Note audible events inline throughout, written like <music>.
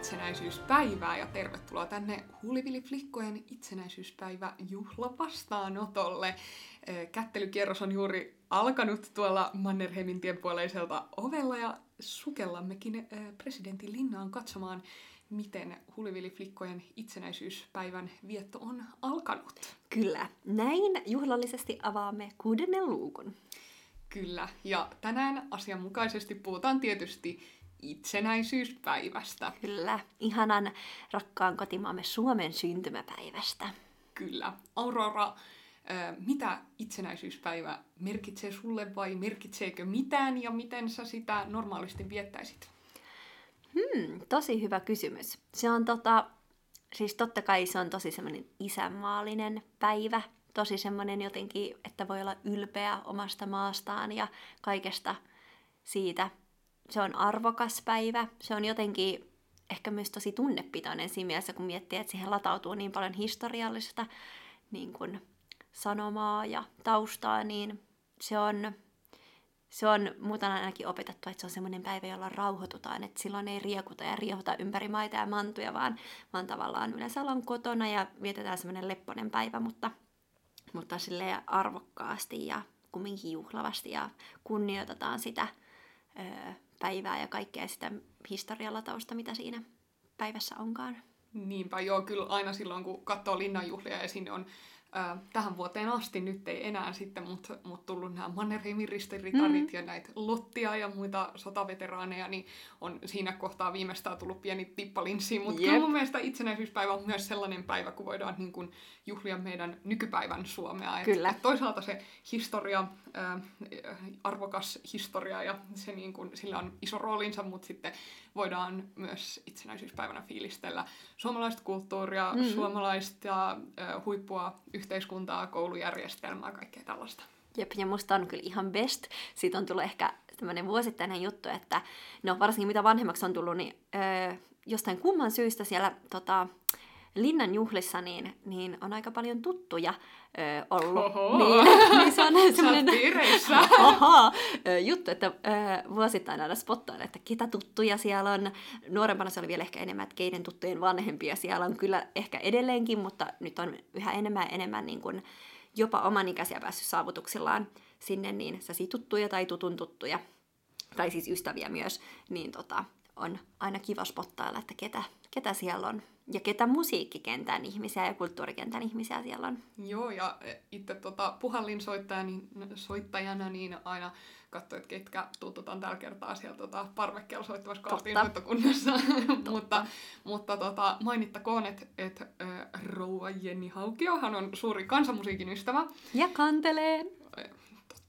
itsenäisyyspäivää ja tervetuloa tänne Huulivili Flikkojen itsenäisyyspäivä juhlavastaanotolle. Kättelykierros on juuri alkanut tuolla Mannerheimin tienpuoleiselta ovella ja sukellammekin presidentin linnaan katsomaan, miten Huulivili Flikkojen itsenäisyyspäivän vietto on alkanut. Kyllä, näin juhlallisesti avaamme kuudennen luukun. Kyllä, ja tänään asianmukaisesti puhutaan tietysti itsenäisyyspäivästä. Kyllä, ihanan rakkaan kotimaamme Suomen syntymäpäivästä. Kyllä. Aurora, mitä itsenäisyyspäivä merkitsee sulle vai merkitseekö mitään ja miten sä sitä normaalisti viettäisit? Hmm, tosi hyvä kysymys. Se on tota, siis totta kai se on tosi semmoinen isänmaallinen päivä. Tosi semmoinen jotenkin, että voi olla ylpeä omasta maastaan ja kaikesta siitä, se on arvokas päivä. Se on jotenkin ehkä myös tosi tunnepitoinen siinä mielessä, kun miettii, että siihen latautuu niin paljon historiallista niin kuin sanomaa ja taustaa, niin se on, se on muuten ainakin opetettu, että se on semmoinen päivä, jolla rauhoitutaan, että silloin ei riekuta ja riehota ympäri maita ja mantuja, vaan, vaan tavallaan yleensä ollaan kotona ja vietetään semmoinen lepponen päivä, mutta, mutta silleen arvokkaasti ja kumminkin juhlavasti ja kunnioitetaan sitä öö, päivää ja kaikkea sitä historialatausta, mitä siinä päivässä onkaan. Niinpä, joo, kyllä aina silloin, kun katsoo linnanjuhlia ja sinne on äh, tähän vuoteen asti, nyt ei enää sitten, mutta mut tullut nämä Mannerheimin ristiritarit mm. ja näitä Lottia ja muita sotaveteraaneja, niin on siinä kohtaa viimeistään tullut pieni tippa linssiin. Mutta kyllä mun mielestä itsenäisyyspäivä on myös sellainen päivä, kun voidaan niin kun, juhlia meidän nykypäivän Suomea. Et, kyllä. Et toisaalta se historia, äh, arvokas historia ja se niin kun, sillä on iso roolinsa, mutta sitten voidaan myös itsenäisyyspäivänä fiilistellä suomalaista kulttuuria, mm. suomalaista äh, huippua yhteiskuntaa, koulujärjestelmää, kaikkea tällaista. Jep, ja musta on kyllä ihan best. Siitä on tullut ehkä tämmöinen vuosittainen juttu, että no varsinkin mitä vanhemmaksi on tullut, niin öö, jostain kumman syystä siellä tota, linnan juhlissa niin, niin on aika paljon tuttuja ö, ollut. Oho. Niin, niin se on <laughs> semmoinen <laughs> oho, juttu, että ö, vuosittain aina spottaan, että ketä tuttuja siellä on. Nuorempana se oli vielä ehkä enemmän, että keiden tuttujen vanhempia siellä on kyllä ehkä edelleenkin, mutta nyt on yhä enemmän ja enemmän niin kuin jopa oman ikäisiä päässyt saavutuksillaan sinne, niin se tuttuja tai tutun tuttuja, tai siis ystäviä myös, niin tota, on aina kiva spottailla, että ketä, ketä siellä on ja ketä musiikkikentän ihmisiä ja kulttuurikentän ihmisiä siellä on. Joo, ja itse tota, puhallinsoittajana niin, soittajana niin aina katsoin, että ketkä tututaan tällä kertaa siellä tota, parvekkeella soittavassa kaartinsoittokunnassa. <laughs> mutta mutta tota, mainittakoon, että et, äh, rouva Jenni Haukiohan on suuri kansanmusiikin ystävä. Ja kantelee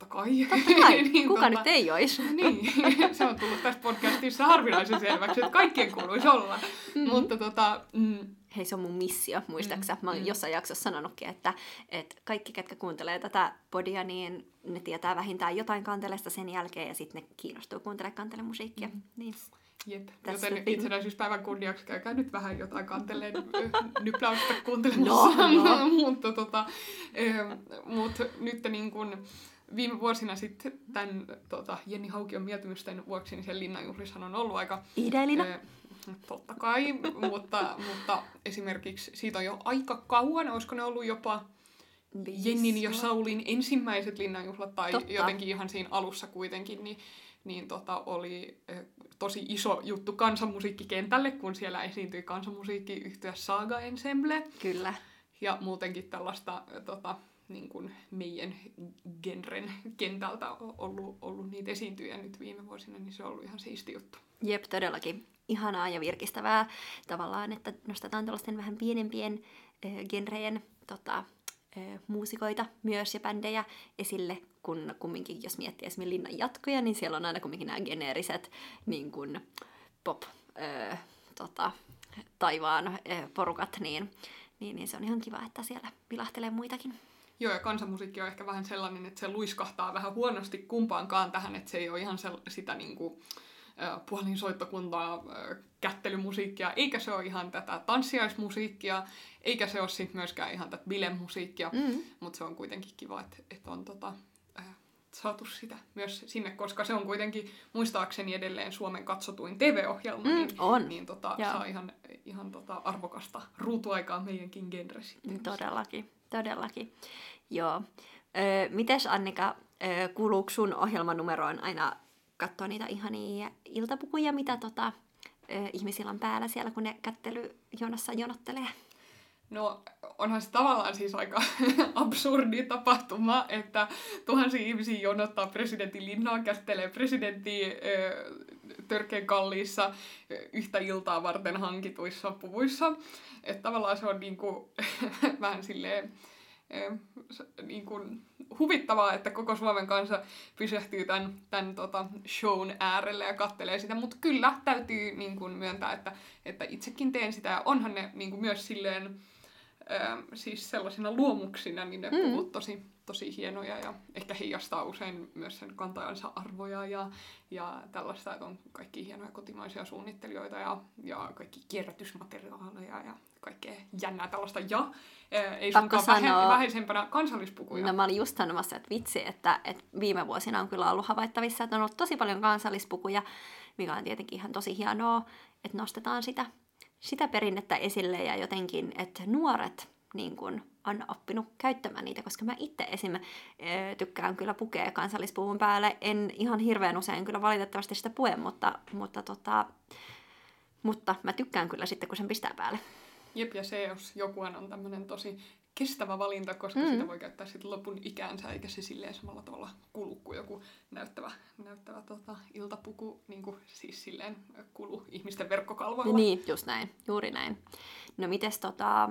totta kai. Totta <laughs> kai. niin, Kuka tota, nyt ei olisi? <laughs> niin, se on tullut tässä podcastissa harvinaisen selväksi, että kaikkien kuuluisi olla. Mm-hmm. Mutta tota, mm, Hei, se on mun missio, muistaaksä? Mä oon jossain jaksossa sanonutkin, että, että kaikki, ketkä kuuntelee tätä podia, niin ne tietää vähintään jotain kanteleesta sen jälkeen ja sitten ne kiinnostuu kuuntelemaan kantelemusiikkia. Mm. Niin. Jep, That's joten itsenäisyyspäivän kunniaksi käykää nyt vähän jotain kanteleen nypläystä <laughs> kuuntelemassa. No, no. mutta tota, eh, mut nyt niin kun, viime vuosina sitten tämän tota, Jenni Haukion mieltymysten vuoksi niin sen linnanjuhlissahan on ollut aika... Ideellinen. Ö, totta kai, <laughs> mutta, mutta esimerkiksi siitä on jo aika kauan, olisiko ne ollut jopa Jennin ja Saulin ensimmäiset linnanjuhlat, tai Totta. jotenkin ihan siinä alussa kuitenkin, niin, niin tota, oli tosi iso juttu kansanmusiikkikentälle, kun siellä esiintyi kansanmusiikki yhtyä Saga Ensemble. Kyllä. Ja muutenkin tällaista tota, niin kuin meidän genren kentältä ollut, ollut niitä esiintyjä nyt viime vuosina, niin se on ollut ihan siisti juttu. Jep, todellakin. Ihanaa ja virkistävää tavallaan, että nostetaan tällaisten vähän pienempien äh, genrejen tota, muusikoita myös ja bändejä esille, kun kumminkin, jos miettii esimerkiksi Linnan jatkoja, niin siellä on aina kumminkin nämä geneeriset niin kuin pop äh, tota, taivaan porukat, niin, niin, niin se on ihan kiva, että siellä vilahtelee muitakin. Joo, ja kansanmusiikki on ehkä vähän sellainen, että se luiskahtaa vähän huonosti kumpaankaan tähän, että se ei ole ihan se, sitä niin kuin, puolinsoittokuntaa, kättelymusiikkia, eikä se ole ihan tätä tanssiaismusiikkia, eikä se ole sitten myöskään ihan tätä bilemusiikkia, mm. mutta se on kuitenkin kiva, että, että on tota, saatu sitä myös sinne, koska se on kuitenkin muistaakseni edelleen Suomen katsotuin TV-ohjelma, Mm, niin, on. niin tota, Joo. saa ihan, ihan tota arvokasta ruutuaikaa meidänkin genre sitten. Todellakin, todellakin. Joo. Öö, mites Annika, öö, kuuluuko sun ohjelmanumeroon aina katsoa niitä ihania iltapukuja, mitä tota, öö, ihmisillä on päällä siellä, kun ne kättelyjonossa jonottelee? No onhan se tavallaan siis aika <laughs> absurdi tapahtuma, että tuhansia ihmisiä jonottaa presidentin linnaa, käsittelee presidenttiä ö, törkeän kalliissa yhtä iltaa varten hankituissa puvuissa. Että tavallaan se on niinku, <laughs> vähän silleen niin kuin huvittavaa, että koko Suomen kansa pysähtyy tämän, tämän tota shown äärelle ja kattelee sitä, mutta kyllä täytyy niin kuin myöntää, että, että itsekin teen sitä ja onhan ne niin kuin myös silleen ö, siis sellaisina luomuksina, niin ne Mm. puvut tosi, tosi hienoja ja ehkä heijastaa usein myös sen kantajansa arvoja ja, ja tällaista, että on kaikki hienoja kotimaisia suunnittelijoita ja, ja kaikki kierrätysmateriaaleja ja kaikkea jännää tällaista ja ö, ei Pakko sunkaan vähe, sanoa- vähäisempänä kansallispukuja. No mä olin just sanomassa, että vitsi, että, että viime vuosina on kyllä ollut havaittavissa, että on ollut tosi paljon kansallispukuja, mikä on tietenkin ihan tosi hienoa, että nostetaan sitä, sitä perinnettä esille ja jotenkin, että nuoret niin kun, on oppinut käyttämään niitä, koska mä itse esim. tykkään kyllä pukea kansallispuvun päälle. En ihan hirveän usein kyllä valitettavasti sitä pue, mutta, mutta, tota, mutta mä tykkään kyllä sitten, kun sen pistää päälle. Jep, ja se, jos joku on tämmöinen tosi kestävä valinta, koska Mm. sitä voi käyttää sitten lopun ikäänsä, eikä se silleen samalla tavalla kulu kuin joku näyttävä, näyttävä tota, iltapuku, niin kuin siis silleen kulu ihmisten verkkokalvoilla. Niin, just näin, juuri näin. No mites tota,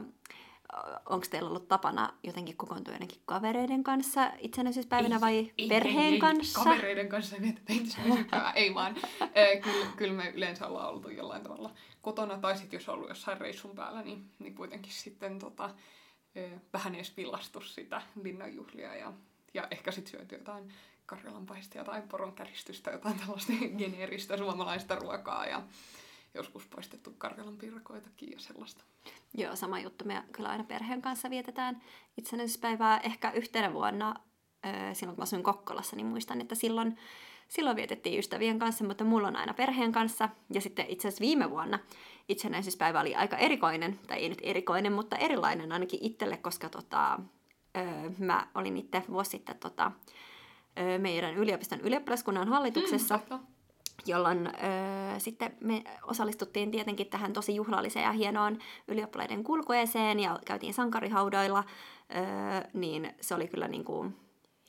onko teillä ollut tapana jotenkin kokoontua jotenkin kavereiden kanssa itsenäisyyspäivänä vai ei, perheen ei, ei, kanssa? Kavereiden kanssa vietetään itsenäisyyspäivää, ei vaan. Kyllä, kyllä me yleensä ollaan oltu jollain tavalla kotona, tai sitten jos on ollut jossain reissun päällä, niin, niin kuitenkin sitten tota, vähän edes villastu sitä linnanjuhlia ja, ja ehkä sitten syöty jotain karjalanpaistia tai poronkäristystä, jotain tällaista <laughs> geneeristä suomalaista ruokaa ja joskus poistettu karjalanpiirakoitakin ja sellaista. Joo, sama juttu. Me kyllä aina perheen kanssa vietetään itsenäisyyspäivää. Ehkä yhtenä vuonna, silloin kun mä asuin Kokkolassa, niin muistan, että silloin, silloin vietettiin ystävien kanssa, mutta mulla on aina perheen kanssa. Ja sitten itse asiassa viime vuonna itsenäisyyspäivä oli aika erikoinen, tai ei nyt erikoinen, mutta erilainen ainakin itselle, koska tota, ö, mä olin itse vuosi sitten tota, ö, meidän yliopiston ylioppilaskunnan hallituksessa Mm, jolloin ö, sitten me osallistuttiin tietenkin tähän tosi juhlalliseen ja hienoon ylioppilaiden kulkueeseen ja käytiin sankarihaudoilla, ö, niin se oli kyllä niin kuin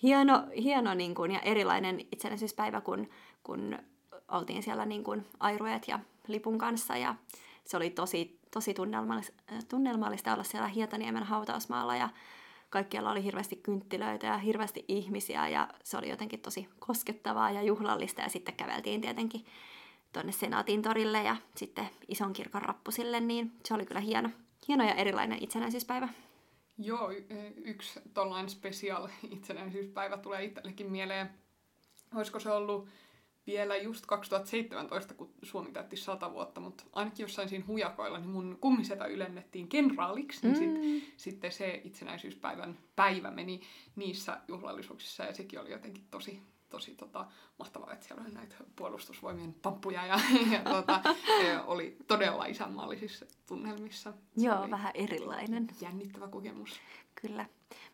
hieno, hieno niin kuin, ja erilainen itsenäisyyspäivä, kun, kun oltiin siellä niin kuin airuet ja lipun kanssa ja se oli tosi, tosi tunnelmallis, tunnelmallista olla siellä Hietaniemen hautausmaalla ja kaikkialla oli hirveästi kynttilöitä ja hirveästi ihmisiä ja se oli jotenkin tosi koskettavaa ja juhlallista ja sitten käveltiin tietenkin tuonne Senaatin torille ja sitten ison kirkon rappusille, niin se oli kyllä hieno, hieno ja erilainen itsenäisyyspäivä. Joo, y- yksi tollainen special itsenäisyyspäivä tulee itsellekin mieleen. Olisiko se ollut vielä just 2017, kun Suomi täytti 100 vuotta, mutta ainakin jossain siinä hujakoilla, niin mun kummisetä ylennettiin kenraaliksi, niin sit, Mm. sitten se itsenäisyyspäivän päivä meni niissä juhlallisuuksissa ja sekin oli jotenkin tosi, tosi tota, mahtavaa, että siellä oli näitä puolustusvoimien pamppuja ja, ja tota, e, oli todella isänmaallisissa tunnelmissa. Se Joo, vähän erilainen. Jännittävä kokemus. Kyllä.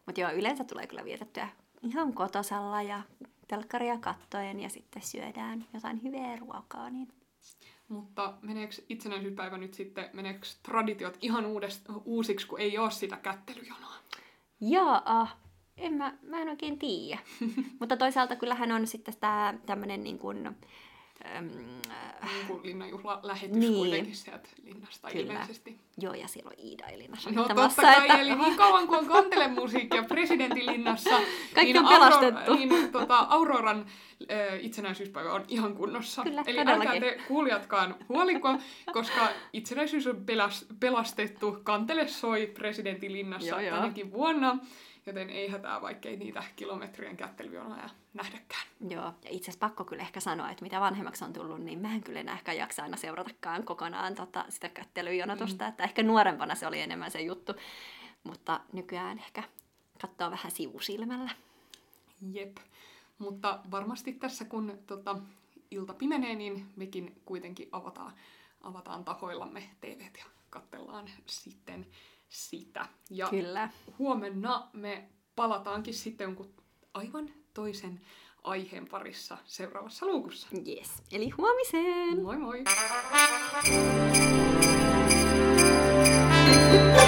Mutta joo, yleensä tulee kyllä vietettyä ihan kotosalla ja telkkaria kattoen ja sitten syödään jotain hyvää ruokaa. Niin... Mutta meneekö itsenäisyyspäivä nyt sitten, meneekö traditiot ihan uudest, uusiksi, kun ei ole sitä kättelyjonoa? Jaa, en mä, mä en oikein tiedä. <laughs> Mutta toisaalta kyllähän on sitten tämä tämmöinen niin kuin, äm, äh, Niin kuin linnanjuhla lähetys Niin. kuitenkin sieltä linnasta Kyllä. ilmeisesti. joo, ja siellä on Iida Elina No totta kai, että- eli niin kauan kuin on kantelemusiikkia presidentin linnassa, <laughs> Kaikki niin, on pelastettu. niin tota, Auroran ö, itsenäisyyspäivä on ihan kunnossa. Kyllä, eli todellakin. älkää te kuulijatkaan huoliko, koska itsenäisyys on pelas, pelastettu. Kantele soi presidentin linnassa Joo, joo. tänäkin vuonna, joten ei hätää, vaikkei niitä kilometrien kättelyjonoja nähdäkään. Joo, ja itse asiassa pakko kyllä ehkä sanoa, että mitä vanhemmaksi on tullut, niin mä en kyllä enää ehkä jaksa aina seuratakaan kokonaan tota, sitä kättelyjonotusta, mm. että ehkä nuorempana se oli enemmän se juttu, mutta nykyään ehkä katsoo vähän sivusilmällä. Jep. Mutta varmasti tässä kun tota, ilta pimenee, niin mekin kuitenkin avataan, avataan tahoillamme TVt ja katsellaan sitten sitä. Ja Kyllä. huomenna me palataankin sitten jonkun aivan toisen aiheen parissa seuraavassa luukussa. Yes. Eli huomiseen! Moi moi! Thank you.